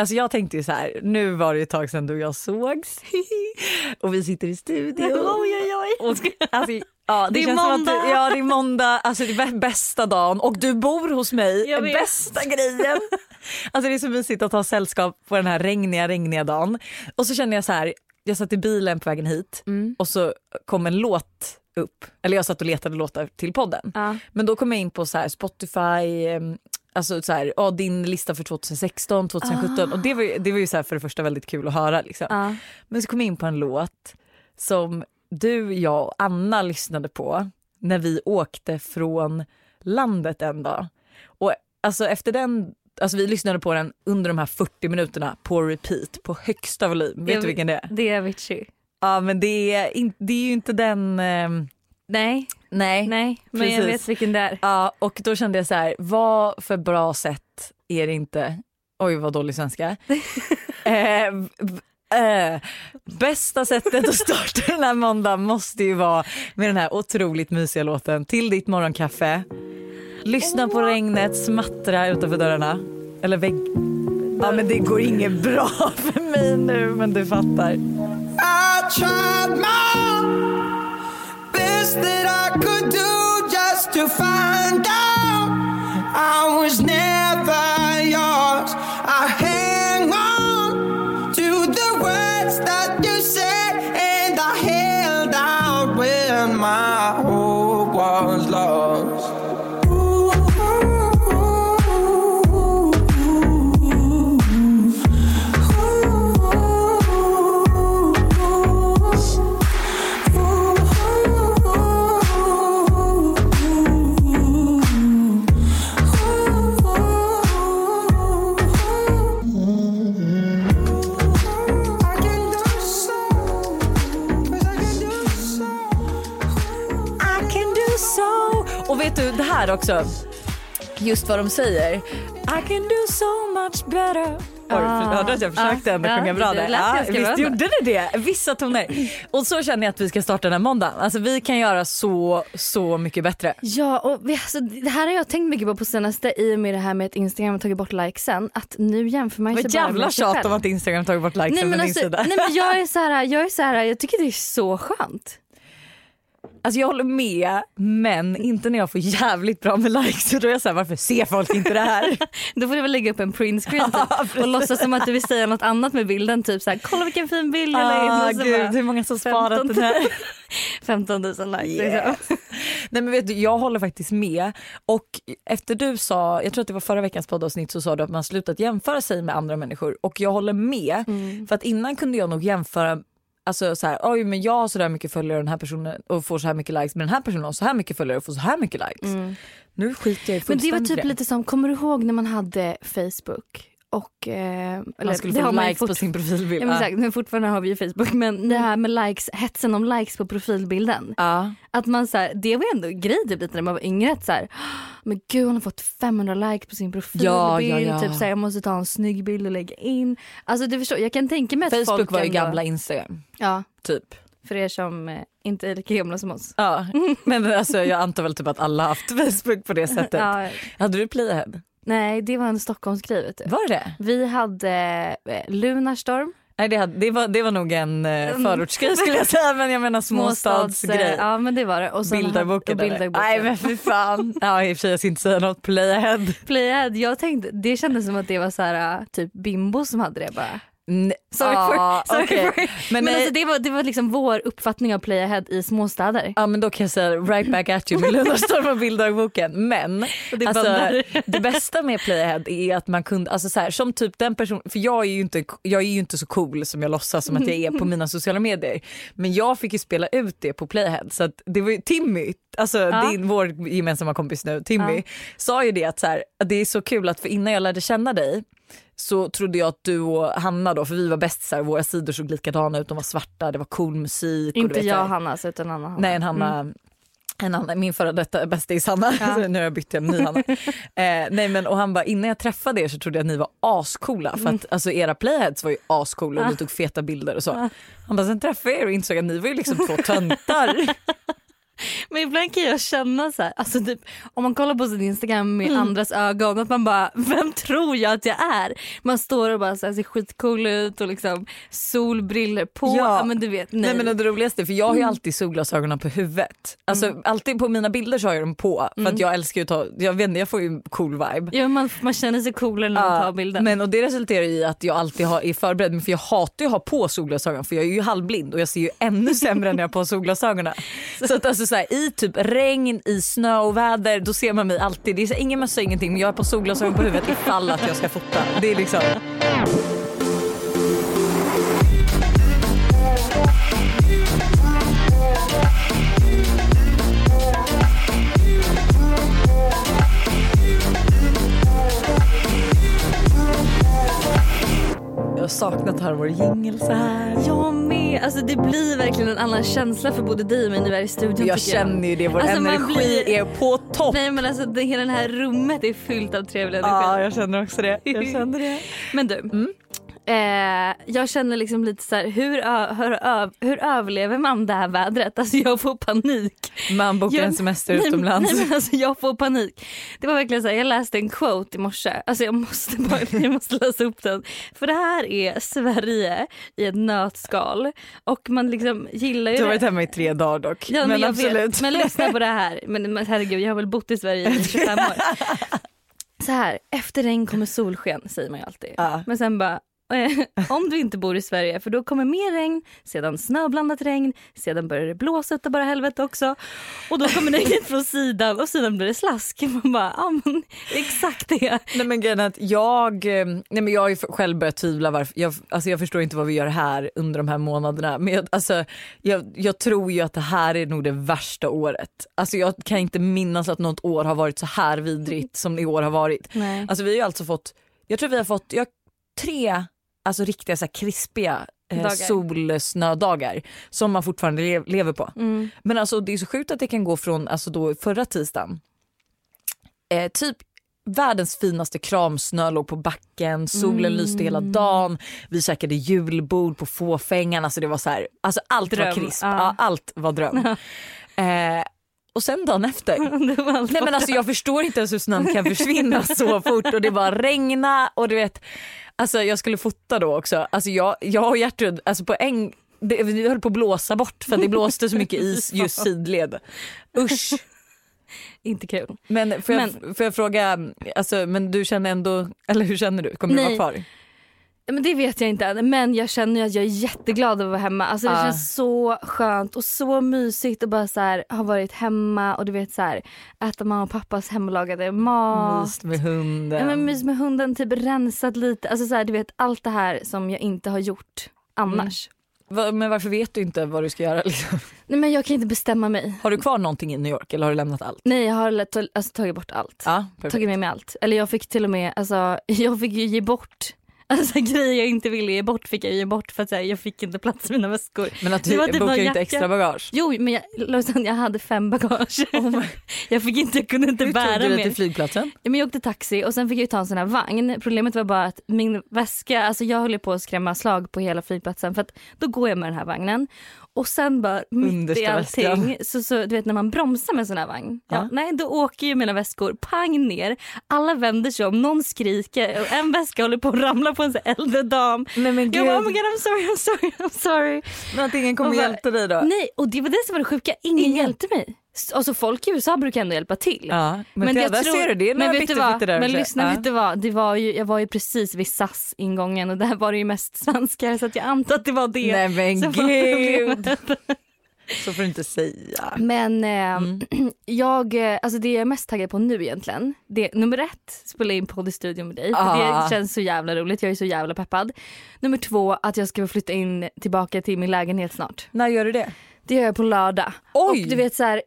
alltså jag tänkte ju så här, nu var det ett tag sedan du och jag sågs och vi sitter i studion. Oj, oj, oj. Och, alltså, ja, det, Det är känns som måndag. Att du, ja det är måndag, alltså det är bästa dagen och du bor hos mig, bästa grejen. Alltså det är så mysigt att ha sällskap på den här regniga regniga dagen. Och så känner jag så här, jag satt i bilen på vägen hit Mm. och så kom en låt upp, eller jag satt och letade låtar till podden. Ja. Men då kom jag in på så här Spotify, alltså så här, ja, din lista för 2016, 2017 och det var, ju- det var ju så här för det första väldigt kul att höra. Liksom. Ja. Men så kom jag in på en låt som du, jag och Anna lyssnade på när vi åkte från landet en dag. Och alltså efter den, alltså vi lyssnade på den under de här 40 minuterna på repeat på högsta volym. Vet Jag du vilken det är? Det är Avicii. Ja men det är, in, det är ju inte den, ehm, Nej, nej. nej, men jag Precis. vet vilken det är. Ja och då kände jag så här, vad för bra sätt är det inte, oj vad dålig svenska. eh, eh, bästa sättet att starta den här måndagen måste ju vara med den här otroligt mysiga låten Till ditt morgonkaffe. Lyssna på regnet smattra utanför dörrarna. Eller vägg. Ja men det går inget bra för mig nu men du fattar. To find out I was never också, just vad de säger. I can do so much better. Ah. hörde du att jag försökte Ah, ändå sjunga bra det där? Ja, bra visst ändå. gjorde det det? Vissa toner. Och så känner jag att vi ska starta den här måndagen. Alltså vi kan göra så, så mycket bättre. Ja och vi, alltså, det här har jag tänkt mycket på på senaste i och med det här med att Instagram har tagit bort likesen. Att nu jämför man sig bara jävla med sig tjat själv. om att Instagram tagit bort likesen Nej men, alltså, nej men jag är så här, jag är så här, jag tycker det är så skönt. Alltså jag håller med men inte när jag får jävligt bra med likes. Så då är jag såhär varför ser folk inte det här? Då får du väl lägga upp en printscreen typ, och låtsas som att du vill säga något annat med bilden. Typ så här, kolla vilken fin bild jag la in. Ah, Och så gud hur många som sparat 15 den här. 15 000likes. Yes. Liksom. Nej men vet du, jag håller faktiskt med. Och efter du sa, jag tror att det var förra veckans poddavsnitt så sa du att man slutat jämföra sig med andra människor och jag håller med. Mm. För att innan kunde jag nog jämföra Alltså så här, oj men jag har så där mycket följare och den här personen och får så här mycket likes men den här personen har så här mycket följare och får så här mycket likes. Nu skiter jag i Mm. Men det var typ lite som, kommer du ihåg när man hade Facebook? Och, eh, Man skulle få har likes på sin profilbild. Ja, exakt, men fortfarande har vi ju Facebook. Men det här med likes, hetsen om likes på profilbilden. Ja. Att man så här, det var ändå en grej typ lite när man var yngre. Att så här, men gud hon har fått 500 likes på sin profilbild. Ja, ja. Typ så här, jag måste ta en snygg bild och lägga in. Alltså du förstår, jag kan tänka mig att Facebook folk var ju ändå- gamla Instagram Ja, typ. för er som eh, inte är lika gamla som oss. Ja. Men alltså, jag antar väl typ att alla haft Facebook på det sättet. Ja, Hade du Playhead? Nej, det var en Stockholmsgrej vet du. Var det? Vi hade eh, Lunarstorm. Nej det, hade, det, var, det var nog en eh, förortsgrej skulle jag säga men jag menar småstadsgrej. eh, Ja men det var det. Och bilderboken. Nej men för fan. Ja i och för sig jag ska inte säga något playhead. Playhead, jag tänkte, det kändes som att det var så här, typ bimbo som hade det bara. Sorry ja, for, sorry okej. for. Men, Men, alltså, det, var, det var liksom vår uppfattning av Playhead i småstäder. Ja men då kan jag säga right back at you med Lunarstorm och bilddagboken. Men det alltså, det bästa med Playhead är att man kunde, alltså så här, som typ den person, för jag är, ju inte, jag är ju inte så cool som jag låtsas som att jag är på mina sociala medier. Men jag fick ju spela ut det på Playhead så att det var ju Timmy, alltså Ja. din, vår gemensamma kompis nu, Timmy, Ja. sa ju det att, så här, det är så kul att för innan jag lärde känna dig så trodde jag att du och Hanna då, för vi var bästisar, våra sidor såg likadana ut, de var svarta, det var cool musik. och Inte så jag här. Hanna alltså, utan Anna Hanna. Nej en Hanna, en annan, min före detta bästis Hanna, Ja. nu har jag bytt till en ny Hanna. eh, nej men och han bara innan jag träffade er så trodde jag att ni var ascoola för att alltså era playheads var ju ascoola och ni tog feta bilder och så. Han bara sen träffade jag er och insåg att ni var ju liksom två töntar. Men ibland kan jag känna så här, alltså typ, om man kollar på sin Instagram med andras ögon att man bara, vem tror jag att jag är? Man står och bara så här, ser skitcool ut och liksom solbriller på. Ja. Men du vet, nej. Nej men det roligaste för jag har ju alltid solglasögonen på huvudet. Alltså alltid på mina bilder så har jag dem på för att jag älskar att ta, jag vet inte jag får ju cool vibe. ja, man, man känner sig coolare när man Ja, tar bilden. Men och det resulterar i att jag alltid har, är förberedd för jag hatar ju att ha på solglasögon för jag är ju halvblind och jag ser ju ännu sämre när jag har på solglasögonen. Så att alltså så här, i typ regn, i snö och väder då ser man mig alltid. Det är så här, ingen mössa ingenting men jag har på solglasögon på huvudet ifall att jag ska fota. Det är liksom saknat att höra vår jingel så här. Jag med. Alltså det blir verkligen en annan känsla för både dig och mig när vi är i studion. Jag känner ju det, vår Alltså, energi blir- är på topp. Nej men alltså det, hela det här rummet är fyllt av trevlig energi. Ja, jag känner också det. Jag känner det. Men du. Mm. Eh, jag känner liksom lite så här, hur, hur, hur överlever man det här vädret? Alltså jag får panik. Man bokar Jag- en semester nej, utomlands. Nej, men alltså, jag får panik. Det var verkligen så här, jag läste en quote i morse. Alltså jag måste, bara, jag måste läsa upp den. För det här är Sverige i ett nötskal. Och man liksom gillar ju Du har det. varit hemma i tre dagar dock. Ja, men, men jag absolut. Vet, men lyssna på det här. Men, men herregud, jag har väl bott i Sverige i 25 år. Så här, efter regn kommer solsken säger man ju alltid. Ja. Men sen bara, om du inte bor i Sverige för då kommer mer regn, sedan snöblandat regn, sedan börjar det blåsa utav bara helvete också. Och då kommer regnet från sidan och sedan blir det slask. Man bara, ja men exakt det. Nej men grejen att jag, eh, nej men jag har ju själv börjat tvivla varför, jag, alltså jag förstår inte vad vi gör här under de här månaderna men jag, alltså, jag, jag tror ju att det här är nog det värsta året. Alltså jag kan inte minnas att något år har varit så här vidrigt som i år har varit. Nej. Alltså vi har ju alltså fått, jag tror vi har fått jag, tre alltså riktiga så här krispiga eh, Dagar. solsnödagar som man fortfarande le- lever på. Mm. Men alltså det är så sjukt att det kan gå från alltså då förra tisdagen, eh, typ världens finaste kramsnö låg på backen, solen lyste hela dagen, vi käkade julbord på fåfängan, alltså det var så här, alltså allt var Dröm, krisp, ja. ja, allt var dröm. eh, och sen dagen efter var Nej men alltså jag förstår inte ens hur snön kan försvinna så fort och det bara regna och du vet, alltså jag skulle fota då också, alltså jag, jag och Gertrud, alltså på en det, vi höll på att blåsa bort för det blåste så mycket is just sidled. Usch. Inte kul. Men får jag, får jag fråga, alltså, men du känner ändå, eller hur känner du? Kommer du Nej. vara kvar? Men det vet jag inte än. Men jag känner att jag är jätteglad att vara hemma. Alltså det Ja. känns så skönt och så mysigt att bara så här, ha varit hemma och du vet så här, äta mamma och pappas hemlagade mat. Myst med hunden. Ja, men mys med hunden, typ rensat lite. Alltså så här, du vet allt det här som jag inte har gjort annars. Va- Men varför vet du inte vad du ska göra? Liksom? Nej men jag kan inte bestämma mig. Har du kvar någonting i New York eller har du lämnat allt? Nej jag har alltså, tagit bort allt. Perfekt. Tagit med mig allt. Eller jag fick till och med, alltså jag fick ju ge bort Alltså grejer jag inte ville ge bort fick jag ge bort för att här, jag fick inte plats i mina väskor. Men att du typ någon ju inte extra bagage. Jo men jag, Lojsan, jag hade fem bagage. jag fick inte, jag kunde inte Hur bära tog du dig mer. till flygplatsen? Ja, men jag åkte taxi och sen fick jag ta en sån här vagn. Problemet var bara att min väska, alltså jag höll på att skrämma slag på hela flygplatsen för att då går jag med den här vagnen och sen bara mitt i allting så, så du vet när man bromsar med en sån här vagn. Ja. Ja. nej då åker ju mina väskor pang ner. Alla vänder sig om, någon skriker och en väska håller på att ramla på en sån äldre dam. Nej men Jag bara oh god I'm sorry, I'm sorry, I'm sorry. Men att ingen kommer Och hjälpa dig då? Nej och det var det som var det sjuka, ingen, Ingen. hjälpte mig. Alltså folk i USA brukar ändå hjälpa till. Ja, men, det, jag där tror- ser du, det är men vet du vad? där Men lyssna, Ja. vet du vad? Det var ju, jag var ju precis vid SAS ingången och där var det ju mest svenskar så att jag antar att det var det. Nej men gud, så får du inte säga. Men eh, Mm. jag, eh, alltså det jag är mest taggad på nu egentligen, det är nummer ett, spela in podd i studion med dig. Ah. Det känns så jävla roligt, jag är så jävla peppad. Nummer två, att jag ska flytta in tillbaka till min lägenhet snart. När gör du det? Det gör jag på lördag. Oj! Och du vet så här,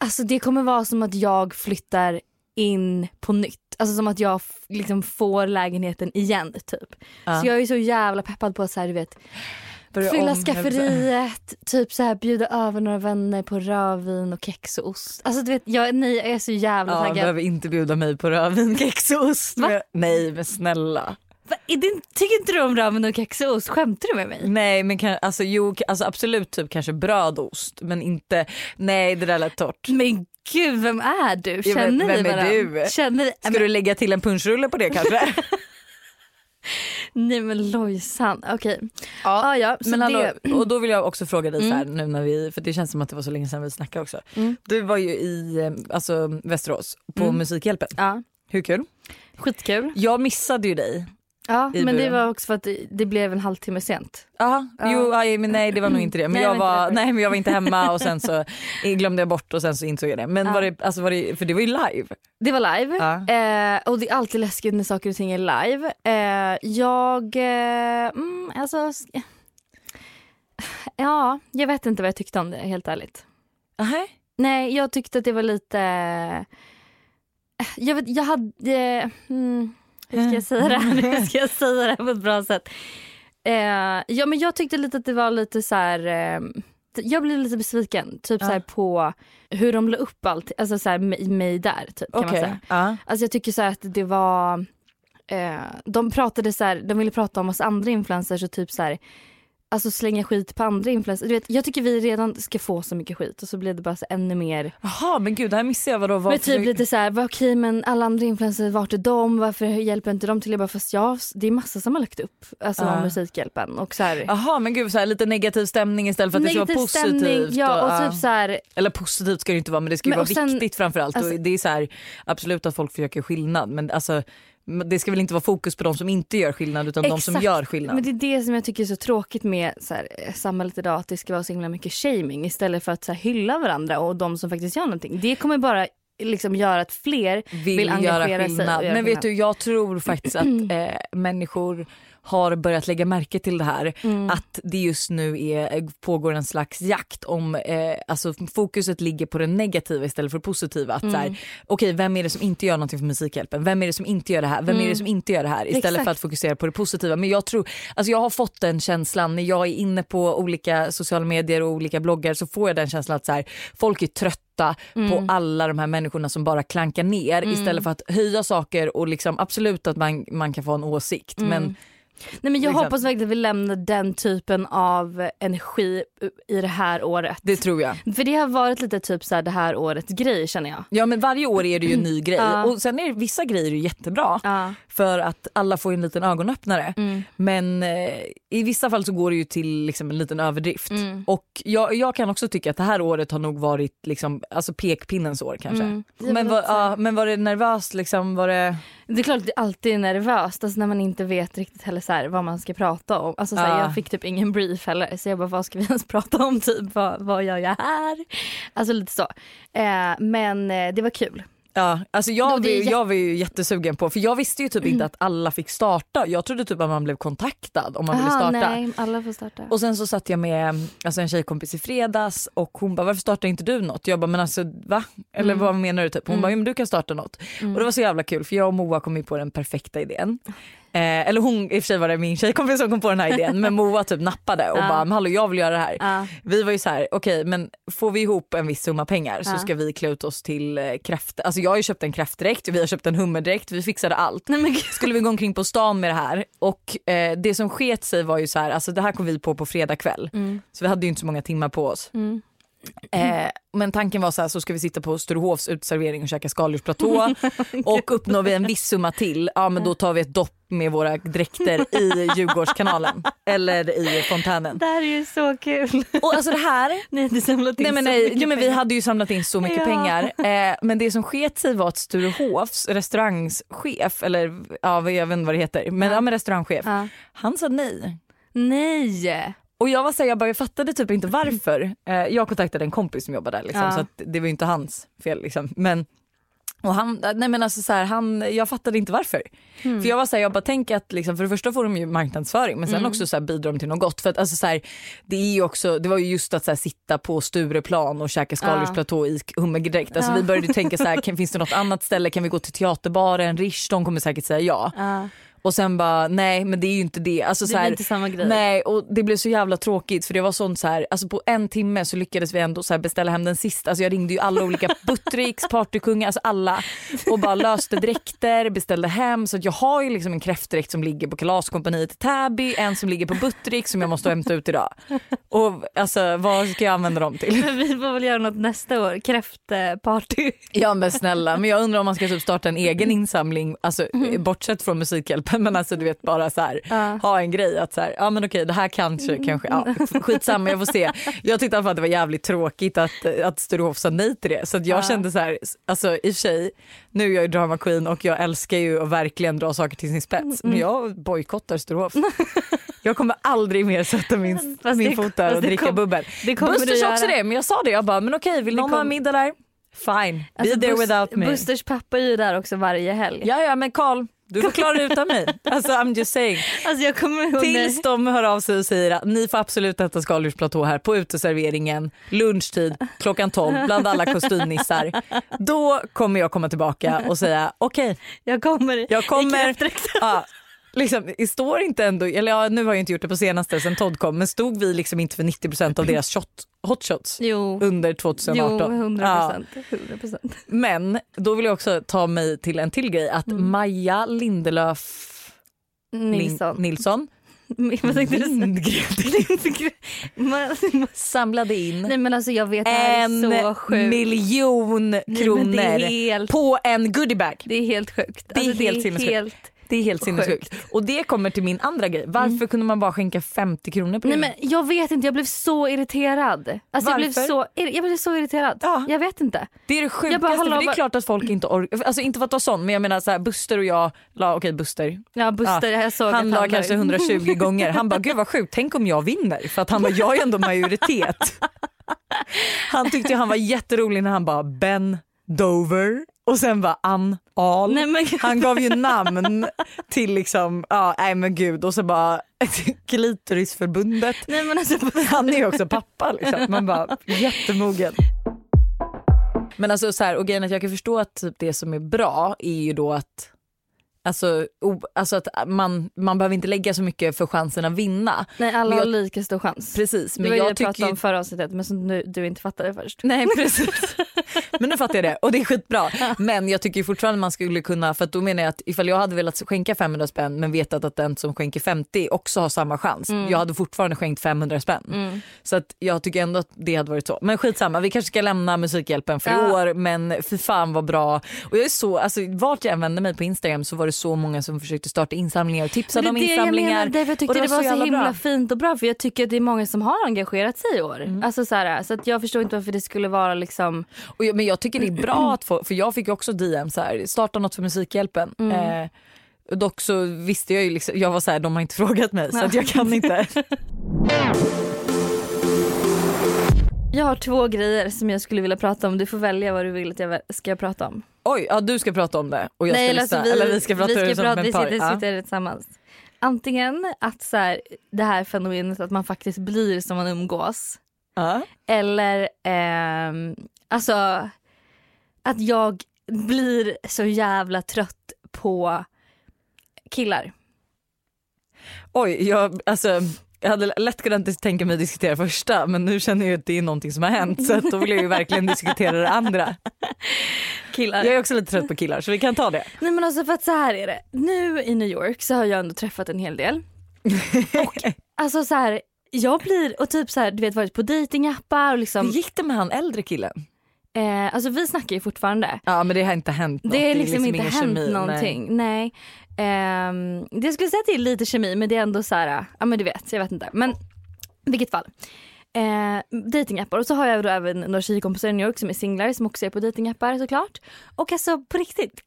alltså det kommer vara som att jag flyttar in på nytt. Alltså som att jag liksom får lägenheten igen typ. Ja. Så jag är så jävla peppad på att så här, du vet, Börja fylla om, skafferiet, typ så här bjuda över några vänner på rödvin och kex och ost. Alltså du vet, jag, nej, jag är så jävla Ja, du taggad. behöver inte bjuda mig på rödvin, kex och ost. Men- Nej men snälla. Va, är det, tycker inte du om ramen och kexost? Skämtar du med mig? Nej men kan, alltså, jo, alltså absolut typ kanske brödost men inte, nej det där lät torrt. Men gud, vem är du? Känner vem ni är varandra? du? Känner? Ska du lägga till en punschrulle på det kanske? Nej men Lojsan, okej. Ja, Ah, ja, men hallå, det- och då vill jag också fråga dig så här, Mm. nu när vi, för det känns som att det var så länge sedan vi snackade också. Mm. Du var ju i eh, alltså, Västerås på Mm. Musikhjälpen. Ja, Hur kul? skitkul. Jag missade ju dig. Ja, men det buren. var också för att det, det blev en halvtimme sent. Ja, Ja. jo, aj, men nej det var nog inte det. Men Nej, jag det var det. nej men jag var inte hemma och sen så glömde jag bort och sen så insåg jag det. Men Ja. var det, alltså var det, för det var ju live. Det var live Ja. eh, och det är alltid läskigt när saker och ting är live. Eh, jag, eh, mm, alltså, ja, jag vet inte vad jag tyckte om det helt ärligt. Aha. Nej, jag tyckte att det var lite, jag vet, jag hade, mm, hur ska jag säga det här? Hur ska jag säga det på ett bra sätt? Eh, ja men jag tyckte lite att det var lite så här. Eh, jag blev lite besviken typ Ja. så på hur de la upp allt, alltså så här mig, mig där typ kan man Okej. säga. Ja. Alltså jag tycker så här att det var, eh, de pratade så här, de ville prata om oss andra influencers och typ så här, alltså slänga skit på andra influencers. Du vet, jag tycker vi redan ska få så mycket skit och så blir det bara så ännu mer. Jaha men gud det här missade jag. Vadå, vad Men typ lite så här, vad okej men alla andra influencers, vart är de? Varför hjälper inte de till? Jag bara, fast ja, det är massa som har lagt upp, alltså om Musikhjälpen och så här. Jaha men gud så här, lite negativ stämning istället för att det ska vara Negativ positivt. stämning, ja och ja. typ så här, Eller positivt ska det inte vara men det ska ju Men vara sen- viktigt framförallt. alltså- och det är så här, absolut att folk försöker skillnad men alltså det ska väl inte vara fokus på de som inte gör skillnad utan de som Exakt. gör skillnad. Men det är det som jag tycker är så tråkigt med så här, eh, samhället idag, att det ska vara så himla mycket shaming istället för att så här, hylla varandra och de som faktiskt gör någonting. Det kommer bara liksom göra att fler vill, vill engagera göra sig skillnad. Men vet skillnad. du jag tror faktiskt att eh, människor har börjat lägga märke till det här. Mm. Att det just nu är, pågår en slags jakt om, eh, alltså fokuset ligger på det negativa istället för det positiva. Att så Mm. här, okej vem är det som inte gör någonting för Musikhjälpen? Vem är det som inte gör det här? Vem är det som inte gör det här? Istället Mm. Exakt. för att fokusera på det positiva. Men jag tror, alltså jag har fått den känslan när jag är inne på olika sociala medier och olika bloggar så får jag den känslan att så här, folk är trötta Mm. på alla de här människorna som bara klankar ner istället för att höja saker och liksom absolut att man, man kan få en åsikt Mm. men Nej, men jag liksom- hoppas verkligen att vi lämnar den typen av energi i det här året. det tror jag. För det har varit lite typ så här det här årets grej känner jag. Ja men varje år är det ju en ny grej Ja. och sen är det, vissa grejer är ju jättebra Ja. för att alla får en liten ögonöppnare. Mm. Men eh, i vissa fall så går det ju till liksom, en liten överdrift. Mm. Och jag, jag kan också tycka att det här året har nog varit liksom, alltså pekpinnens år kanske. Mm. Men, var, ja, men var det nervöst liksom? Var det... Det är klart att det alltid är nervöst alltså när man inte vet riktigt heller så här, vad man ska prata om. Alltså, så här, Ja. Jag fick typ ingen brief heller så jag bara vad ska vi ens prata om typ vad, vad gör jag här? Alltså lite så. Eh, men eh, det var kul. Ja, alltså jag, var det jätte- jag var ju jättesugen på, för jag visste ju typ inte att alla fick starta. Jag trodde typ att man blev kontaktad om man ville Aha, starta. nej, alla får starta. Och sen så satt jag med alltså en tjejkompis i fredags och hon bara varför startar inte du något? Jag bara men alltså va? Eller Mm. vad menar du typ? Hon Mm. bara ja, men du kan starta något. Mm. Och det var så jävla kul för jag och Moa kom ju på den perfekta idén. Eh, eller hon, i och för sig var det min tjejkompis som kom på den här idén men Moa typ nappade och Ja. bara hallå jag vill göra det här. Ja. Vi var ju så här, okej men får vi ihop en viss summa pengar så Ja. ska vi klä ut oss till eh, kräft. Alltså jag har ju köpt en kräftdräkt, vi har köpt en hummerdräkt, vi fixade allt. Nej, men. Skulle vi gå omkring på stan med det här och eh, det som sket sig var ju så här, alltså det här kom vi på på fredag kväll Mm. så vi hade ju inte så många timmar på oss. Mm. Eh, men tanken var så här, så ska vi sitta på Sturehovs uteservering och käka skaldjursplatå och uppnår vi en viss summa till, ja men då tar vi ett dopp med våra dräkter i Djurgårdskanalen eller i fontänen. Det här är ju så kul. Och alltså det här Ni hade samlat in Nej, men nej, jo, men vi hade ju samlat in så mycket Ja. pengar. Eh, men det som sket sig var att Sturehofs restaurangchef, eller ja, jag vet inte vad det heter, men, Ja. ja. men restaurangchef, Ja. han sa nej. Nej. Och jag var så här, jag, bara, jag fattade typ inte varför. Eh, jag kontaktade en kompis som jobbar där liksom, Ja. så det var ju inte hans fel. Liksom. Men, och han, nej men alltså så här, han, jag fattade inte varför. Mm. För jag var så här, jag bara tänker att liksom, för det första får de ju marknadsföring men sen Mm. också så här, bidrar de till något gott. För att alltså så här, det är också, det var ju just att så sitta på Stureplan och käka skaldjursplatå i hummerdräkt. Alltså Ja. vi började tänka så här, kan, finns det något annat ställe, kan vi gå till teaterbaren, Rish, de kommer säkert säga ja. Ja. Och sen bara nej men det är ju inte det. Alltså, Det så här, blir inte samma grej. Nej och det blev så jävla tråkigt för det var sånt så här, alltså på en timme så lyckades vi ändå så beställa hem den sista. Alltså jag ringde ju alla olika Buttericks, Partykungar, alltså alla och bara löste dräkter, beställde hem så att jag har ju liksom en kräftdräkt som ligger på Kalaskompaniet i Täby, en som ligger på Butterick som jag måste hämta ut idag. Och alltså vad ska jag använda dem till? Men vi får väl göra något nästa år, kräftparty. Ja men snälla, men jag undrar om man ska typ starta en egen insamling, alltså bortsett från Musikhjälpen men alltså du vet bara så här, Ja. ha en grej att så här, ja men okej det här kanske, kanske, ja skitsamma jag får se. Jag tyckte i alla fall att det var jävligt tråkigt att, att Sturehof sa nej till det så att jag Ja. kände så här, alltså i och för sig, nu är jag ju drama queen och jag älskar ju att verkligen dra saker till sin spets men jag bojkottar Sturehof. Jag kommer aldrig mer sätta min, Fast min det- fot där och dricka kom- bubbel. det Busters också det men jag sa det, jag bara men okej vill någon ha middag där? Fine, Alltså, be there without me. Busters pappa är ju där också varje helg. Ja ja men Karl, du får klara det utan mig. Alltså I'm just saying. Alltså jag kommer ihåg Tills de hör av sig och säger att ni får absolut äta skaldjursplatå här på uteserveringen, lunchtid, klockan 12 bland alla kostymnissar. Då kommer jag komma tillbaka och säga okej, när jag kommer, jag kommer ja, liksom, det står inte ändå, eller ja, nu har jag inte gjort det på senaste sen Todd kom, men stod vi liksom inte för 90% av deras shot, hot shots Jo, under jo 2018? 100 Ja. procent. 100 procent. Men då vill jag också ta mig till en till grej att Mm. Maja Lindelöf Lin- Nilsson. Nilsson Vad tänkte? Lindgren Man- samlade in Nej men alltså jag vet det är en miljon Nej, kronor Det är helt, på en goodiebag. det är helt sjukt. Det är Alltså, helt sinnessjukt. helt... Det är helt sinnessjukt. Och det kommer till min andra grej. Varför kunde man bara skänka 50 kronor på Nej men jag vet inte, jag blev så irriterad. Alltså jag blev Varför? så, jag blev så irriterad. Ja. Jag vet inte. Det är det sjukaste, bara, hallå, det är klart att folk inte orkar, alltså inte för att vara sån men jag menar så här, Buster och jag, la, okej Buster, Ja Buster, jag såg han la kanske la- 120 gånger, han bara gud vad sjukt, tänk om jag vinner för att han bara jag är ändå majoritet. Han tyckte han var jätterolig när han bara Ben Dover och sen var Ann Ahl. Nej, men, Han gav ju namn till liksom, ja nej men gud och så bara Klitorisförbundet. nej men alltså Han är ju också pappa liksom. Man bara jättemogen. Men alltså så här, och grejen att jag kan förstå att typ det som är bra är ju då att Alltså, o, alltså att man, man behöver inte lägga så mycket för chansen att vinna. nej alla Men har jag- lika stor chans. Precis, det men var jag, jag jag pratade tycker om ju... förra avsnittet men som du, du inte fattade först. Nej precis. Men nu fattar jag det och det är skitbra. Men jag tycker fortfarande man skulle kunna, för då menar jag att ifall jag hade velat skänka 500 spänn men vetat att den som skänker 50 också har samma chans. Jag hade fortfarande skänkt 500 spänn. Mm. Så att jag tycker ändå att det hade varit så. Men skitsamma, vi kanske ska lämna Musikhjälpen för i Ja. år men fy fan vad bra. Och jag är så, alltså vart jag än vände mig på Instagram så var det så många som försökte starta insamlingar och tipsade om det det jag insamlingar. därför jag tyckte Och det var, så, jävla himla bra. fint och bra för jag tycker att det är många som har engagerat sig i år. Mm. Alltså så, här, så att jag förstår inte varför det skulle vara liksom Och jag, men jag tycker det är bra att få, för jag fick ju också DM så här, starta något för Musikhjälpen. Mm. Eh, och dock så visste jag ju liksom, jag var så här, de har inte frågat mig så att jag kan inte. Jag har två grejer som jag skulle vilja prata om. Du får välja vad du vill att jag ska prata om. Oj, ja du ska prata om det och jag ska eller lyssna. alltså eller vi ska prata vi ska prata, vi sitter, Ja. sitter tillsammans. Antingen att så här, det här fenomenet att man faktiskt blir som man umgås. Ja. Eller ehm, alltså att jag blir så jävla trött på killar. Oj, jag, alltså, jag hade lätt kunnat tänka mig att diskutera första men nu känner jag att det är någonting som har hänt så att då vill jag ju verkligen diskutera det andra. killar. Jag är också lite trött på killar så vi kan ta det. Nej men alltså för att så här är det. Nu i New York så har jag ändå träffat en hel del. Och alltså så här, jag blir och typ så här, du vet varit på datingappar och Hur liksom, gick det med han äldre killen? Eh, alltså vi snackar ju fortfarande. Ja men det har inte hänt något. Det har liksom, inte ingen hänt kemi, nej. någonting. Nej. Ehm, det skulle säga att det är lite kemi men det är ändå så här, ja men du vet, jag vet inte. Men i vilket fall. Eh, datingappar och så har jag då även några tjejkompisar i New York som är singlar som också är på datingappar såklart. Och alltså på riktigt,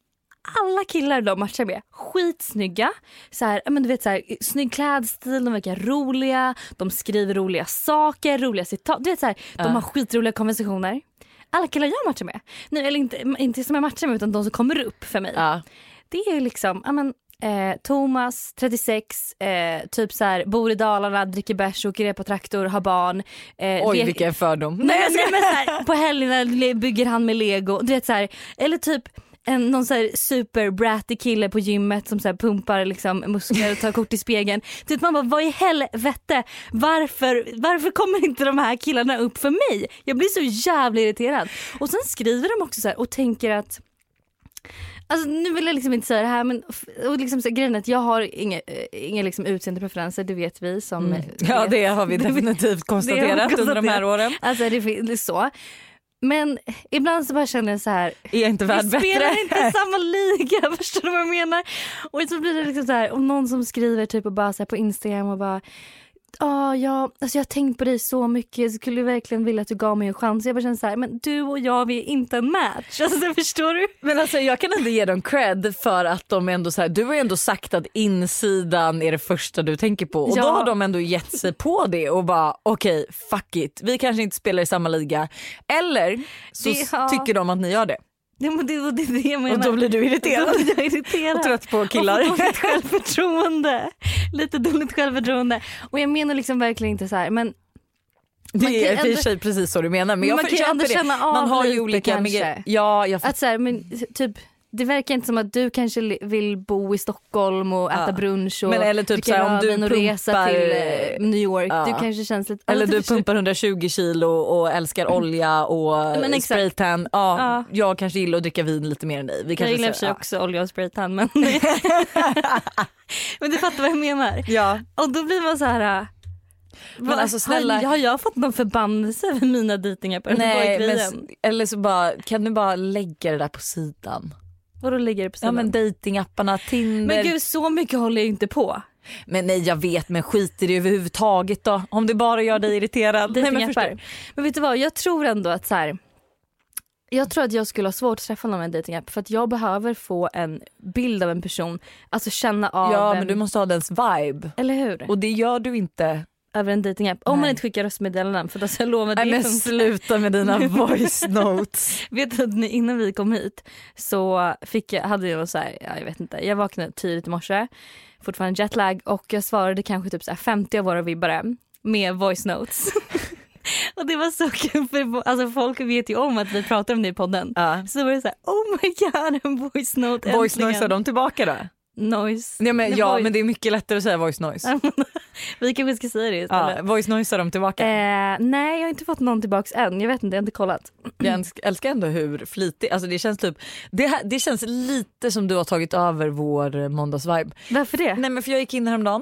alla killar de matchar med, skitsnygga. Så här, men du vet, så här, snygg klädstil, de verkar roliga, de skriver roliga saker, roliga citat. Du vet, så här, de Ja. har skitroliga konversationer. Alla killar jag matchar med, nej, eller inte, inte som jag matchar med utan de som kommer upp för mig. Ja. Det är liksom, ja men eh, Thomas, 36, eh, typ så här, bor i Dalarna, dricker bärs, åker ner på traktor, har barn. Eh, Oj vilken fördom. Nej, men, men så här, på helgerna bygger han med lego. Du vet, så här, eller typ en, någon så här super bratty kille på gymmet som så pumpar liksom muskler och tar kort i spegeln. Vet, man bara vad i helvete varför, varför kommer inte de här killarna upp för mig? Jag blir så jävla irriterad. Och sen skriver de också så här och tänker att Alltså nu vill jag liksom inte säga det här men och liksom så, grejen är att jag har inga, eh, inga liksom utseendepreferenser, det vet vi som Mm. eh, Ja det har vi definitivt konstaterat under de här åren. Alltså det är så. Men ibland så bara känner jag så här, Är jag inte värd vi bättre? spelar inte samma liga, förstår du vad jag menar? Och så blir det liksom så här, om någon som skriver typ och bara så på Instagram och bara Ja, ja, alltså jag har tänkt på dig så mycket. Jag skulle verkligen vilja att du gav mig en chans. Jag bara känner så här, men du och jag vi är inte en match. Alltså förstår du? Men alltså jag kan ändå ge dem cred för att de ändå så här, du har ju ändå sagt att insidan är det första du tänker på och Ja. då har de ändå gett sig på det och bara okej fuck it, vi kanske inte spelar i samma liga eller så Det- ja. tycker de att ni gör det Det, men det, det, det jag menar. och då blir du irriterad Då blir jag irriterad. och trött på killar. Och dåligt självförtroende. Lite dåligt självförtroende. Och jag menar liksom verkligen inte så här, men Det är i och för sig precis så du menar men jag Man kan ändå det. känna av Man har ju olika, kanske. ja jag att så här, men typ det verkar inte som att du kanske vill bo i Stockholm och äta Ja. brunch och Men eller typ dricka här, om du rödvin och resa pumpar, till eh, New York. ja. Du kanske känns lite... Eller du pumpar 120 kilo och älskar olja och Men spraytan. Ja, Ja. Jag kanske gillar att dricka vin lite mer än dig. Vi Jag gillar sig ja. också olja och spraytan men... men du fattar vad jag menar. Ja. Och då blir man så här... äh, Men alltså, snälla- Har, jag fått någon förbannelse över mina dejtingar på den här Nej, men, grejen? eller så bara, kan du bara lägga det där på sidan? Vadå lägger det på Ja sidan? men datingapparna, Tinder. men gud så mycket håller jag inte på. Men nej jag vet men skit i det överhuvudtaget då. Om det bara gör dig irriterad. Nej, men, förstår. men vet du vad, jag tror ändå att så här. Jag tror att jag skulle ha svårt att träffa någon med en datingapp för att jag behöver få en bild av en person, alltså känna av ja en, men du måste ha dens vibe. eller hur? Och det gör du inte. Över en datingapp. Om man inte skickar röstmeddelanden för då ska jag lova det Nej men sluta med dina voice notes. Vet du att innan vi kom hit så fick jag, hade jag så här, ja, jag vet inte, jag vaknade tidigt i morse, fortfarande jetlag och jag svarade kanske typ så här 50 av våra vibbare med voice notes. och det var så kul för alltså folk vet ju om att vi pratar om det i podden. Ja. Så var det så här, oh my god en voice note Voice är de tillbaka då? Noise. Ja, men, ja voice- men det är mycket lättare att säga voice noise. Vi kanske ska säga det Ja, istället. voice noise är de tillbaka. Eh, nej jag har inte fått någon tillbaks än, jag vet inte, jag har inte kollat. Jag älsk- älskar ändå hur flitig, alltså det känns typ, det, här, det känns lite som du har tagit över vår eh, måndagsvibe. Varför det? Nej men för jag gick in häromdagen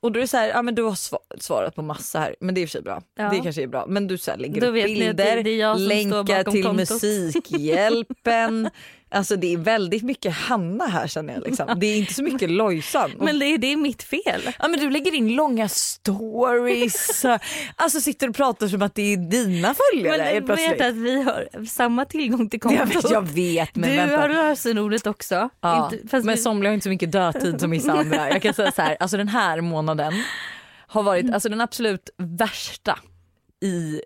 och då är det så här, ja men du har sva- svarat på massa här men det är i och för sig bra. Ja. Det kanske är bra men du så här, lägger upp bilder, länkar till kontot. Musikhjälpen. alltså det är väldigt mycket Hanna här känner jag liksom. Det är inte så mycket Lojsan. Men det, det är mitt fel. Ja men du lägger in långa stories, alltså sitter och pratar som att det är dina följare Men du plötsligt. vet att vi har samma tillgång till jag, kontot. vet, jag vet men du vänta. har lösenordet också. Ja, Inte, men vi, somliga har inte så mycket dödtid som vissa andra. Jag kan säga så här, alltså den här månaden har varit alltså den absolut värsta i,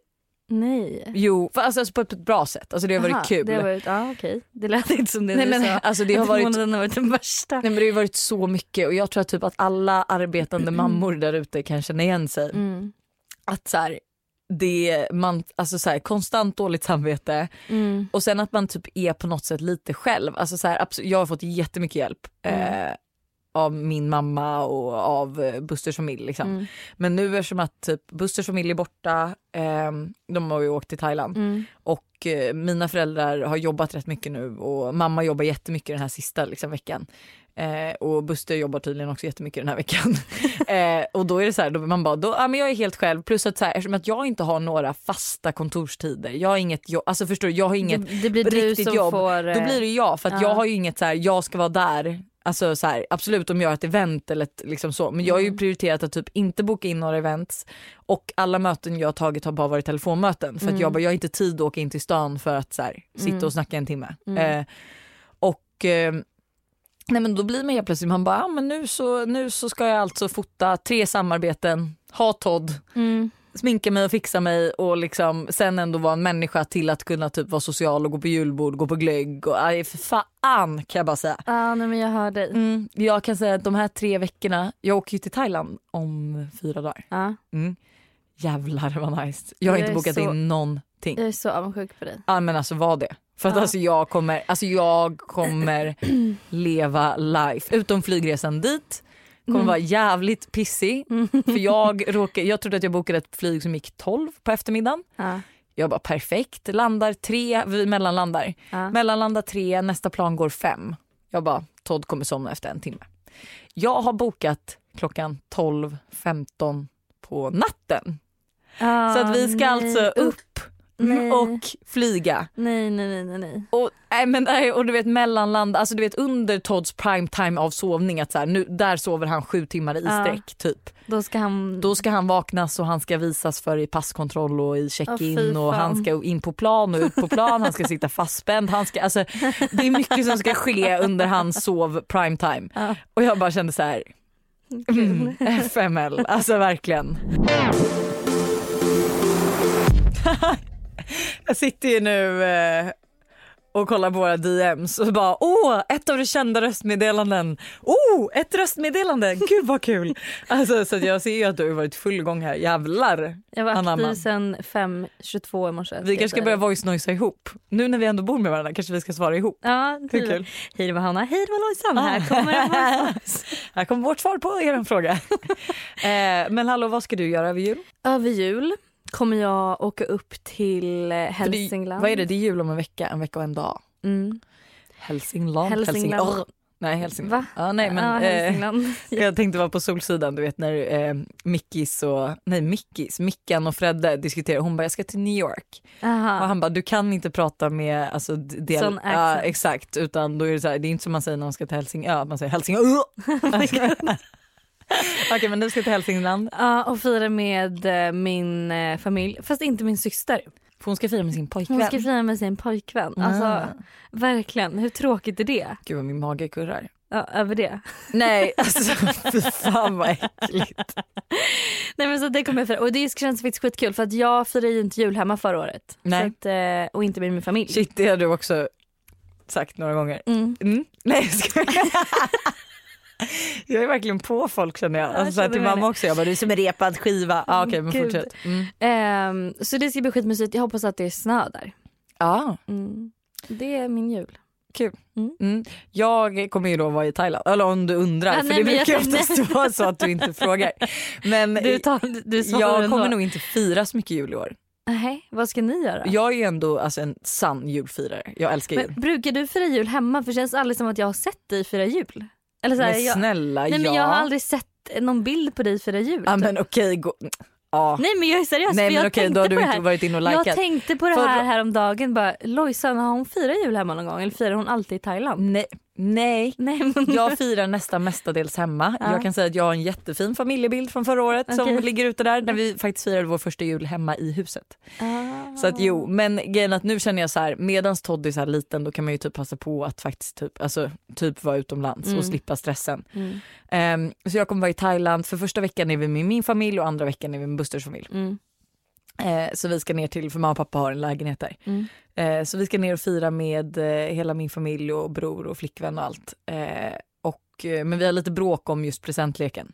Nej. jo, för, alltså, alltså på ett bra sätt. Alltså det har varit Aha, kul. Det, har varit, ja, okej. det lät inte som det Nej, men, sa. alltså, det har varit månaden har varit den värsta. Nej, men det har varit så mycket och jag tror att typ att alla arbetande mammor där ute kan känna igen sig. Mm. Att så här, det man, alltså så här, konstant dåligt samvete Mm. och sen att man typ är på något sätt lite själv. Alltså så här, absolut, jag har fått jättemycket hjälp eh, av min mamma och av eh, Busters familj. Liksom. Mm. Men nu eftersom att typ Busters familj är borta, eh, de har ju åkt till Thailand Mm. och eh, mina föräldrar har jobbat rätt mycket nu och mamma jobbar jättemycket den här sista liksom, veckan. Eh, och Buster jobbar tydligen också jättemycket den här veckan. eh, och då är det så här, då man bara, då, ja, men jag är helt själv plus att så här, eftersom att jag inte har några fasta kontorstider, jag har inget jobb, alltså förstår du, jag har inget Det, det riktigt jobb, får... då eh, blir det jag för att ja. jag har ju inget så här, jag ska vara där. Alltså så här, absolut om jag gör ett event eller ett, liksom så men jag har ju Mm. prioriterat att typ inte boka in några events och alla möten jag har tagit har bara varit telefonmöten för att Mm. jag bara, jag har inte tid att åka in till stan för att så här, sitta Mm. och snacka en timme. Mm. Eh, och eh, nej men då blir man helt plötsligt, man bara, ah, men nu så, nu så ska jag alltså fota tre samarbeten, ha Todd, Mm. Sminka mig och fixa mig och liksom sen ändå vara en människa till att kunna typ vara social och gå på julbord, gå på glögg och aj, för fan kan jag bara säga. Ja, nej, men jag hör dig. Mm, jag kan säga att de här tre veckorna, jag åker ju till Thailand om fyra dagar. Ja, Mm. Jävlar vad nice. Jag har Jag inte bokat så- in någonting. jag är så avundsjuk på dig. Ja men alltså var det. För att Ja. alltså jag kommer, alltså jag kommer leva life. Utom flygresan dit. Kommer vara jävligt pissig. För jag, råkar, jag trodde att jag bokade ett flyg som gick 12 på eftermiddagen. Ja. Jag bara perfekt, landar tre, vi mellanlandar. Ja. Mellanlandar tre, nästa plan går fem. Jag bara, Todd kommer somna efter en timme. Jag har bokat klockan 12.15 på natten. Så att vi ska Ah, alltså nej. upp Nej. och flyga. Nej, nej, nej, nej, nej. Och, nej, men, nej, och du vet mellanlanda, alltså du vet under Todds prime time av sovning att så här, nu, där sover han sju timmar i Ja. sträck typ. Då ska han... Då ska han vaknas och han ska visas för i passkontroll och i check-in fy och han ska in på plan och ut på plan, han ska sitta fastspänd. Han ska, alltså, det är mycket som ska ske under hans sov prime time. Ja. Och jag bara kände så här, mm, FML, alltså verkligen. jag sitter ju nu eh, och kollar på våra DMs och bara åh, ett av de kända röstmeddelanden. Oh, ett röstmeddelande, gud vad kul. Alltså, så jag ser ju att du har varit full gång här, jävlar. Jag var Anamma. aktiv sen 5.22 i morse. Vi kanske ska börja voice noisa ihop. Nu när vi ändå bor med varandra kanske vi ska svara ihop. Ja, Hur typ. kul? Hej det var Hanna, hej det var Lojsan. Ah. Här kommer en Här kommer vårt svar på er fråga. eh, men hallå, vad ska du göra över jul? Över jul kommer jag åka upp till eh, För det- Hälsingland. vad är det? Det är jul om en vecka, en vecka och en dag. Mm. Hälsingland? Hälsingland. Nej, Hälsingland. Ja, nej, men, ja, eh, Hälsingland. jag tänkte vara på Solsidan, du vet när eh, Mickis och, nej Mickis, Mickan och Fredde diskuterar. Hon bara, jag ska till New York. Och Aha. han bara, du kan inte prata med alltså, del, Sån ja, exakt, utan då är det så här, det är inte som man säger när man ska till Hälsingö, man säger Hälsingö. Okej men du ska till Hälsingland, Ja, och fira med eh, min eh, familj, fast inte min syster. för hon ska fira med sin pojkvän. Hon ska fira med sin pojkvän. Alltså, Ah. verkligen, hur tråkigt är det? Gud vad min mage kurrar. Ja, över det. Nej alltså fy fan vad äckligt. Nej men så det kommer jag fira och det känns faktiskt skitkul för att jag firade ju inte jul hemma förra året. Nej. Att, eh, och inte med min familj. Shit det har du också sagt några gånger. Mm. Mm. Nej jag skojar. Jag är verkligen på folk känner jag. Ja, Alltså, känner till mamma det. också. Jag bara du är som en repad skiva. Ah, Okej men Gud. fortsätt. Mm. Ehm, så det ska bli skitmysigt. Jag hoppas att det är snö där. Ja. Mm. Det är min jul. Mm. Jag kommer ju då vara i Thailand, eller om du undrar, Ja, för nej, det jag brukar oftast vara så att du inte frågar. Men Du, tar, du jag kommer nog inte fira så mycket jul i år. Nej, vad ska ni göra? Jag är ju ändå alltså, en sann julfirare, jag älskar jul. Men, brukar du fira jul hemma? För det känns aldrig som att jag har sett dig fira jul. Eller så här, Men jag, snälla, nej, ja. men jag har aldrig sett någon bild på dig fira jul. Ja typ. men okej, gå... ja. Nej men jag är seriös. Nej för jag men okej, tänkte då har du på det inte här. varit inne och Jag likat. tänkte på det För- här häromdagen. Bara, Lojsan, har hon firat jul hemma någon gång? Eller firar hon alltid i Thailand? Nej, nej. Nej men Jag firar nästan mestadels hemma. Ja. Jag kan säga att jag har en jättefin familjebild från förra året som Okej. ligger ute där när vi faktiskt firade vår första jul hemma i huset. Ah. Så att jo, men grejen att nu känner jag så här, medans Todd är så här liten då kan man ju typ passa på att faktiskt typ, alltså, typ vara utomlands Mm. och slippa stressen. Mm. Ehm, så jag kommer vara i Thailand, för första veckan är vi med min familj och andra veckan är vi med Busters familj. Mm. Eh, så vi ska ner till, för mamma och pappa har en lägenhet där. Mm. Eh, så vi ska ner och fira med eh, hela min familj och bror och flickvän och allt. Eh, och, eh, men vi har lite bråk om just presentleken.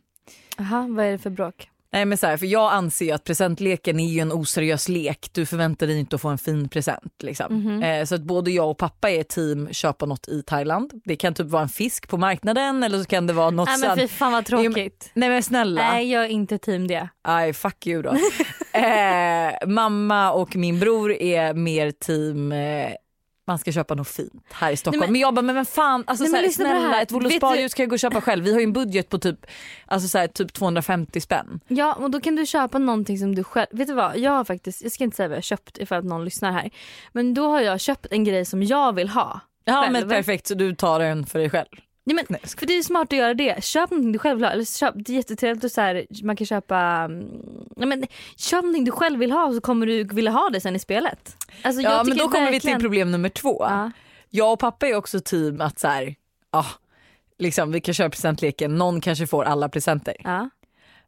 Aha, vad är det för bråk? Nej men så här, för jag anser ju att presentleken är ju en oseriös lek. Du förväntar dig inte att få en fin present. Liksom. Mhm. Eh, så att både jag och pappa är team köpa något i Thailand. Det kan typ vara en fisk på marknaden eller så kan det vara något Nej men fy fan vad tråkigt. Nej men snälla. Nej jag är inte team det. Aj, fuck you då. eh, mamma och min bror är mer team eh, man ska köpa något fint här i Stockholm. Nej, men, men- jag bara, men, men fan, alltså, Nej, så men snälla ett Volo Vet spa du- ska jag gå och köpa själv. Vi har ju en budget på typ, alltså, så här, typ 250 spänn. Ja och då kan du köpa någonting som du själv, vet du vad jag har faktiskt, jag ska inte säga vad jag har köpt ifall att någon lyssnar här. Men då har jag köpt en grej som jag vill ha. Ja Själv. men perfekt så du tar den för dig själv. Nej, men, Nej, för det är smart att göra det. Köp någonting du själv vill ha. Eller köp, det är jättetrevligt att så här, man kan köpa, mm, nej, men, köp någonting du själv vill ha så kommer du vilja ha det sen i spelet. Alltså, Ja men då kommer vi verkligen- till problem nummer två. Ja. Jag och pappa är också team att så här, ah, liksom, vi kan köra presentleken, någon kanske får alla presenter. Ja.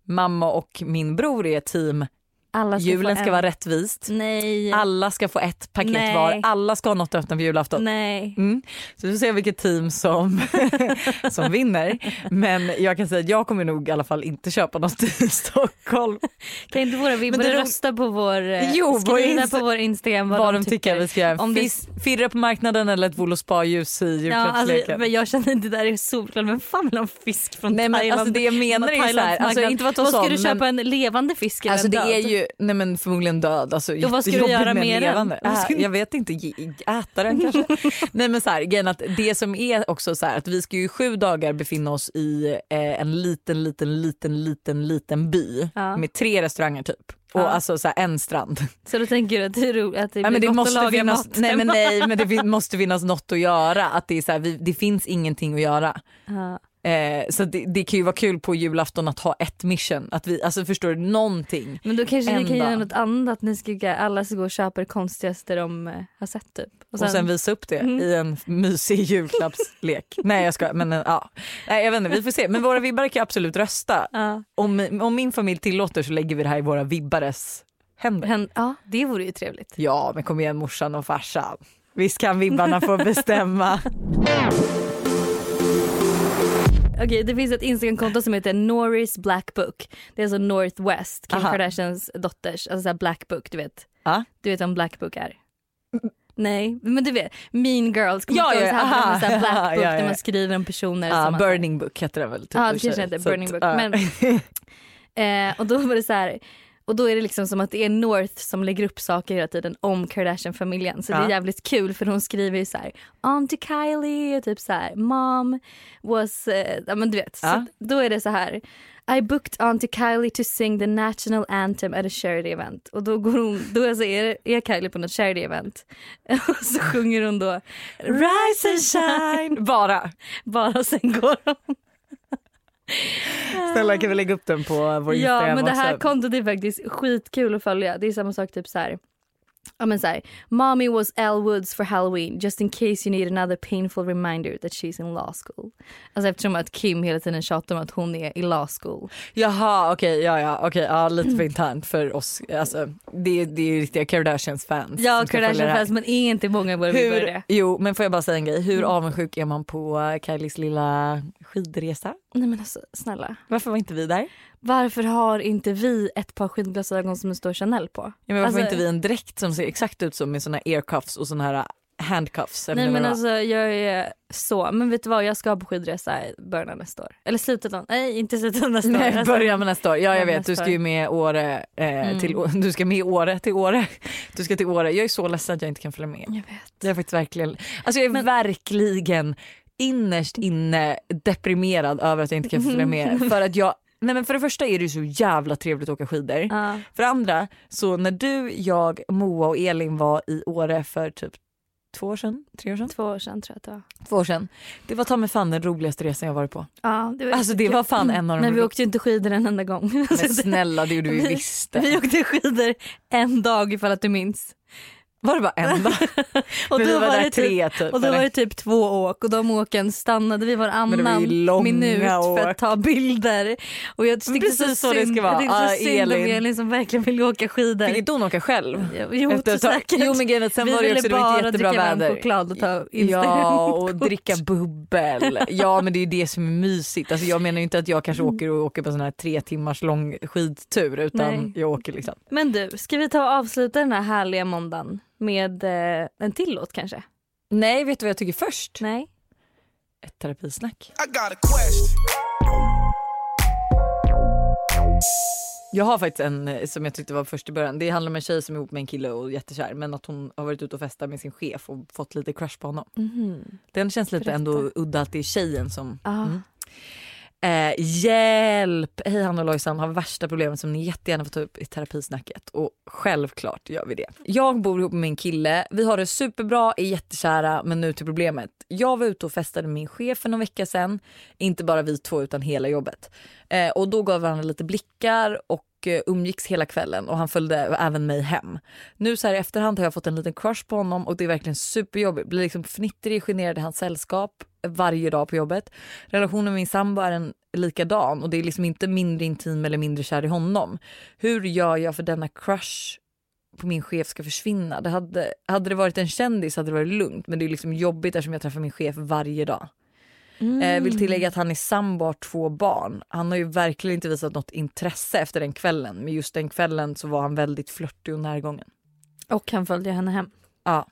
Mamma och min bror är team Alla ska Julen ska vara rättvist. Nej. Alla ska få ett paket Nej. var. Alla ska ha något att öppna på julafton. Nej. Mm. Så vi får se vilket team som, som vinner. Men jag kan säga att jag kommer nog i alla fall inte köpa något i Stockholm. Kan inte våra vibbare det är ro- rösta på vår, eh, Jo, vår skriva Insta- på vår Instagram vad, Vad de tycker vi ska göra. Om det- Fis, Firre på marknaden eller ett Volo spa-ljus i Ja, julklappsleken. alltså, men jag känner att det där är solklart. Men fan vill ha fisk från Nej men Thailand? alltså det jag menar är Thailands såhär, alltså inte Vad ska du köpa men, en levande fisk eller Alltså det är ju, nej men förmodligen död. Alltså, Ja, vad ska du göra med den? levande. Ska Äh, jag vet inte, äta den kanske. nej men så här, grejen att det som är också så här att vi ska ju sju dagar befinna oss i eh, en liten, liten, liten, liten, liten by Ja. med tre restauranger typ. Och Ja. alltså så här, en strand. Så då tänker du att det är roligt att det Ja, blir men det gott måste att laga finnas, mat nej men nej men det måste finnas något att göra. Att det, är så här, vi, det finns ingenting att göra. Ja. Eh, så det, det kan ju vara kul på julafton att ha ett mission. Att vi, alltså förstår du, någonting. Men då kanske ni kan göra något annat. Att ni ska, alla ska gå och köpa det konstigaste de eh, har sett typ. Och sen, visa upp det Mm. i en mysig julklappslek. Nej jag ska men eh, ja. Nej jag vet inte, vi får se. Men våra vibbare kan absolut rösta. ja. Om, om min familj tillåter så lägger vi det här i våra vibbares händer. Hen, ja, det vore ju trevligt. Ja men kom igen morsan och farsan. Visst kan vibbarna få bestämma. Okej, det finns ett Instagramkonto som heter Norris Black Book. Det är alltså Northwest, Kim Aha. Kardashians dotters. Alltså så Black Book, du vet. Ja. Du vet vad en Black Book är? Nej, men du vet. Mean Girls, kommer Ja, ja, hade de en sån Black Book ja, ja. där man skriver om personer Ja, som man- burning book heter den väl? Typ, Ja, det kanske heter Burning Book. Men, eh, och då var det så här, och då är det liksom som att det är North som lägger upp saker hela tiden om Kardashian-familjen. Så det Ja. är jävligt kul för hon skriver ju så här, Auntie Kylie och typ så här, mom was, eh, ja men du vet. Så Ja. då är det så här, I booked Auntie Kylie to sing the national anthem at a charity event. Och då går hon, då alltså är, är Kylie på något charity event. Och så sjunger hon då Rise and shine. Bara. bara sen går hon. Snälla kan vi lägga upp den på vår Ja Instagram men det här också? kontot är faktiskt skitkul att följa. Det är samma sak typ så här. Ja men så här. Mommy was Elle Woods for Halloween just in case you need another painful reminder that she's in law school. Alltså eftersom att Kim hela tiden tjatar om att hon är i law school. Jaha okej, ja ja okej, ja lite för internt för oss. Alltså, det, det är ju riktiga Kardashians fans. Ja som ska följa det Kardashian här. fans men är inte många vibbare Hur, det? jo men får jag bara säga en grej, hur Mm. avundsjuk är man på Kylies lilla skidresa? Nej men alltså snälla. Varför var inte vi där? Varför har inte vi ett par skidglasögon som det står Chanel på? Ja, men varför Alltså- har inte vi en dräkt som ser exakt ut som med såna här aircuffs och såna här handcuffs? Nej men alltså jag är så, men vet du vad jag ska på skidresa i början av nästa år. Eller slutet av, nej inte slutet av nästa var. år. Nej, Alltså, börja med nästa år. Ja jag Ja, vet, du ska ju med Åre eh, Mm. till, du ska med Åre till Åre. Du ska till Åre. Jag är så ledsen att jag inte kan följa med. Jag vet. Jag är faktiskt verkligen, alltså jag är Men- verkligen innerst inne deprimerad över att jag inte kan följa med. För att jag, nej men för det första är det ju så jävla trevligt att åka skidor. Ja. För det andra, så när du, jag, Moa och Elin var i Åre för typ två år sedan, tre år sedan, Två år sedan tror jag att det var. två år sedan. Det var ta mig fan den roligaste resan jag varit på. Ja, det var Alltså det var fan en av de Men vi åkte ju inte skidor en enda gång. Men snälla det gjorde vi visst. Vi åkte skidor en dag ifall att du minns. Var det bara en dag? Och då var, var det tre typ. och då eller? var det typ två åk och de åken stannade vi det varannan minut för att ta bilder. Och jag tyckte precis så, så det ska vara. Jag så synd om Elin. Som verkligen ville åka skidor. Fick inte hon åka själv? Jo, Efter säkert. Jo men grejen sen vi var det ju också det bara jättebra dricka väder. choklad och ta Ja och dricka bubbel. Ja men det är ju det som är mysigt. Alltså, jag menar ju inte att jag kanske åker och åker på sån här tre timmars lång skidtur utan Nej. jag åker liksom. Men du, ska vi ta och avsluta den här härliga måndagen med eh, en till låt kanske? Nej vet du vad jag tycker först? Nej? Ett terapisnack. I got a question. Jag har faktiskt en eh, som jag tyckte var först i början. Det handlar om en tjej som är ihop med en kille och jättekär men att hon har varit ute och festat med sin chef och fått lite crush på honom. Mhm. Den känns lite Berätta. ändå udda att det är tjejen som Ah. Mm. Eh, hjälp! Hej Hanna och Lojsan har värsta problemet som ni jättegärna får ta upp i terapisnacket och självklart gör vi det. Jag bor ihop med min kille, vi har det superbra, är jättekära men nu till problemet. Jag var ute och festade med min chef för någon vecka sedan, inte bara vi två utan hela jobbet. Eh, och då gav varandra lite blickar och eh, umgicks hela kvällen och han följde även mig hem. Nu så här i efterhand har jag fått en liten crush på honom och det är verkligen superjobbigt. Blir liksom fnittrig, generad i hans sällskap varje dag på jobbet. Relationen med min sambo är en likadan och det är liksom inte mindre intim eller mindre kär i honom. Hur gör jag för denna crush på min chef ska försvinna? Det hade, hade det varit en kändis hade det varit lugnt men det är liksom jobbigt eftersom jag träffar min chef varje dag. Eh, vill tillägga att han är sambo och har två barn. Han har ju verkligen inte visat något intresse efter den kvällen men just den kvällen så var han väldigt flörtig och närgången. Och han följde henne hem. Ja.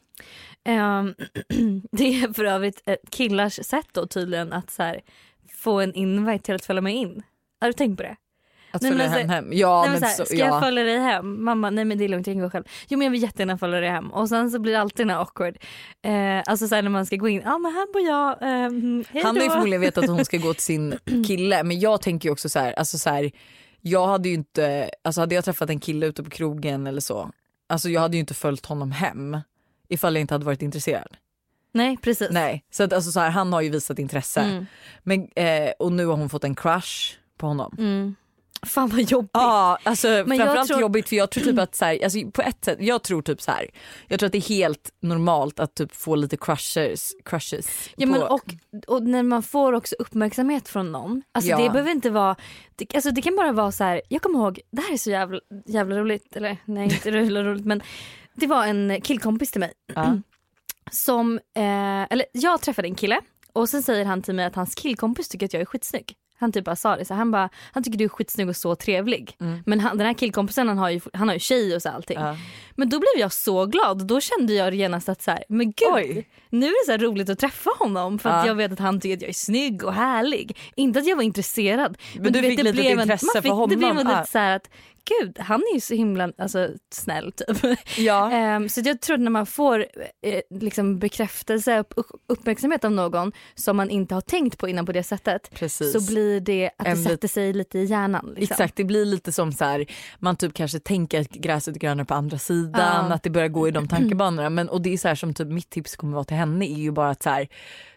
Ehm, det är för övrigt ett killars sätt då tydligen att så här, få en invite till att följa med in. Har du tänkt på det? Att Nej, följa hem hem. Ja nej, men, så här, så, ska jag ja. följa dig hem? Mamma, nej men det är lugnt jag kan gå själv. Jo men jag vill jättegärna följa dig hem. Och sen så blir det alltid den här awkward. Eh, alltså så här, när man ska gå in, ja men här bor jag, hej Han har ju förmodligen vetat att hon ska gå till sin kille men jag tänker ju också så här, alltså så här, jag hade ju inte, alltså hade jag träffat en kille ute på krogen eller så, alltså jag hade ju inte följt honom hem ifall jag inte hade varit intresserad. Nej precis. Nej, så att alltså så här, han har ju visat intresse. Mm. Men, eh, och nu har hon fått en crush på honom. Mm. Fan vad jobbigt. Ja, alltså Men framförallt tror- jobbigt för jag tror typ att så här, alltså på ett sätt, jag tror typ så här. Jag tror att det är helt normalt att typ få lite crushes, crushes Ja, på, men och, och när man får också uppmärksamhet från någon. Alltså Ja. det behöver inte vara, det, alltså det kan bara vara så här. jag kommer ihåg, det här är så jävla, jävla roligt, eller nej inte jävla roligt men det var en killkompis till mig ja. som, eh, eller jag träffade en kille och sen säger han till mig att hans killkompis tycker att jag är skitsnygg. Han typ bara sa det, så han bara, han tycker du är skitsnygg och så trevlig. Mm. Men han, den här killkompisen han har ju, han har ju tjej och så allting. Ja. Men då blev jag så glad. Då kände jag genast att så här, men gud, Oj. nu är det så roligt att träffa honom för att Ja. jag vet att han tycker att jag är snygg och härlig. Inte att jag var intresserad. Men du fick det lite blev en- intresse man för fick, Det blev honom. Ja. så här att gud, han är ju så himla alltså, snäll typ. Ja. Ehm, så jag tror att när man får eh, liksom bekräftelse och upp- uppmärksamhet av någon som man inte har tänkt på innan på det sättet Precis. så blir det att det En bit- sätter sig lite i hjärnan. Liksom. Exakt, det blir lite som så här, man typ kanske tänker att gräset är grönare på andra sidan, Ja. att det börjar gå i de tankebanorna. Men, och det är så här som typ mitt tips kommer vara till henne är ju bara att så här,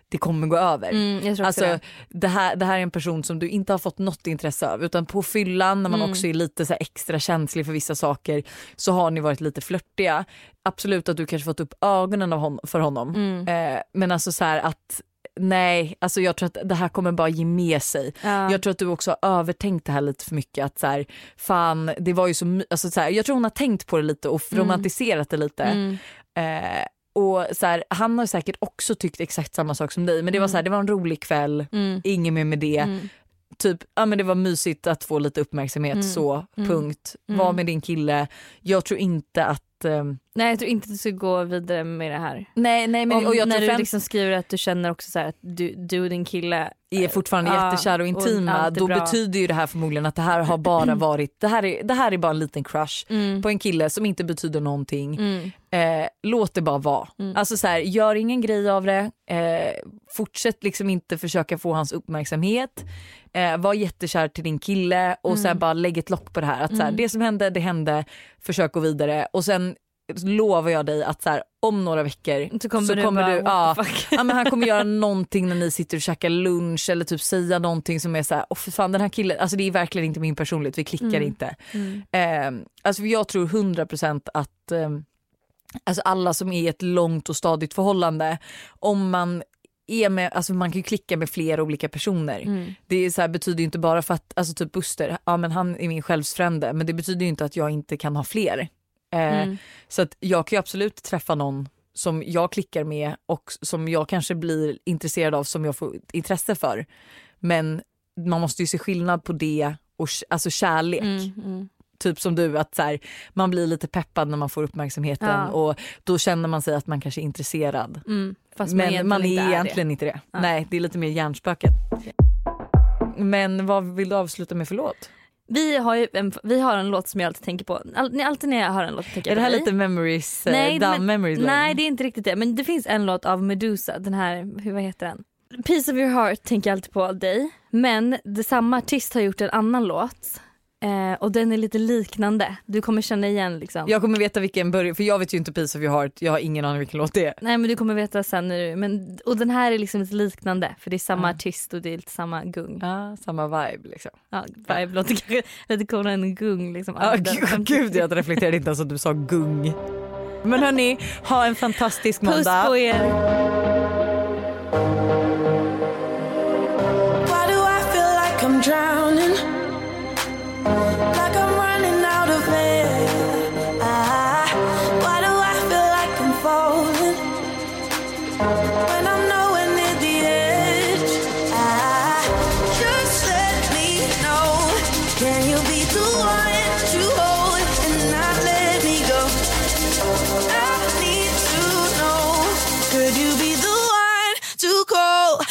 det kommer gå över. Mm, Alltså, det. det, här, det här är en person som du inte har fått något intresse av utan på fyllan när man Mm. också är lite så extra känslig för vissa saker så har ni varit lite flörtiga. Absolut att du kanske fått upp ögonen av hon, för honom Mm. eh, men alltså så här att nej, alltså jag tror att det här kommer bara ge med sig. Ja. Jag tror att du också har övertänkt det här lite för mycket. Att så här, fan, det var ju så, alltså så här, jag tror hon har tänkt på det lite och romantiserat det lite. Mm. Eh, och så här, han har säkert också tyckt exakt samma sak som dig men det var så här, det var en rolig kväll, Mm. inget mer med det. Mm. Typ, ja men det var mysigt att få lite uppmärksamhet Mm. så, Mm. punkt. Mm. Var med din kille. Jag tror inte att, ehm, Nej jag tror inte att du ska gå vidare med det här. nej nej men Om, och jag när du främst liksom skriver att du känner också så här att du, du och din kille är fortfarande Ja, jättekära och och intima är då bra. betyder ju det här förmodligen att det här har bara varit, det här är, det här är bara en liten crush mm. på en kille som inte betyder någonting. Mm. Eh, låt det bara vara. Mm. Alltså så här, gör ingen grej av det. Eh, fortsätt liksom inte försöka få hans uppmärksamhet. Eh, var jättekär till din kille och så här, bara lägg ett lock på det här. Att så här, Mm. Det som hände, det hände. Försök gå vidare och sen lovar jag dig att så här, om några veckor Så kommer så du kommer bara, du, ja, ja, men han kommer göra någonting när ni sitter och käkar lunch eller typ säga någonting som är så här, åh för fan den här killen, alltså det är verkligen inte min personlighet, vi klickar Mm. inte. Mm. Eh, alltså jag tror 100% att eh, alltså alla som är i ett långt och stadigt förhållande, om man är med, alltså man kan ju klicka med flera olika personer. Mm. Det så här, betyder inte bara för att, alltså typ Buster, ja men han är min självsfrände men det betyder ju inte att jag inte kan ha fler. Eh, Mm. Så att jag kan ju absolut träffa någon som jag klickar med och som jag kanske blir intresserad av som jag får intresse för. Men man måste ju se skillnad på det och alltså kärlek. Mm. Mm. Typ som du att så här, man blir lite peppad när man får uppmärksamheten Ja. och då känner man sig att man kanske är intresserad. Mm. Fast Men man är inte egentligen inte det. Ja. Nej det är lite mer hjärnspöken. Men vad vill du avsluta med för låt? Vi har en, vi har en låt som jag alltid tänker på. All, alltid när jag hör en låt tänker Är jag det på här dig. lite memories, eh, Nej, down men- memories? Nej det är inte riktigt det men det finns en låt av Medusa, den här, hur, vad heter den? Piece of your heart tänker jag alltid på dig. Men det, samma artist har gjort en annan låt. Eh, och den är lite liknande. Du kommer känna igen liksom. Jag kommer veta vilken början, för jag vet ju inte precis of your heart. jag har ingen aning vilken låt det är. Nej men du kommer veta sen. När du, men, och den här är liksom lite liknande för det är samma mm. artist och det är lite samma gung. Ja, samma vibe liksom. Ja, vibe ja. låter kanske lite coolare än gung liksom. Ja, alltså, gud, jag reflekterade inte ens att du sa gung. Men hörni, ha en fantastisk Puss måndag. Puss på er.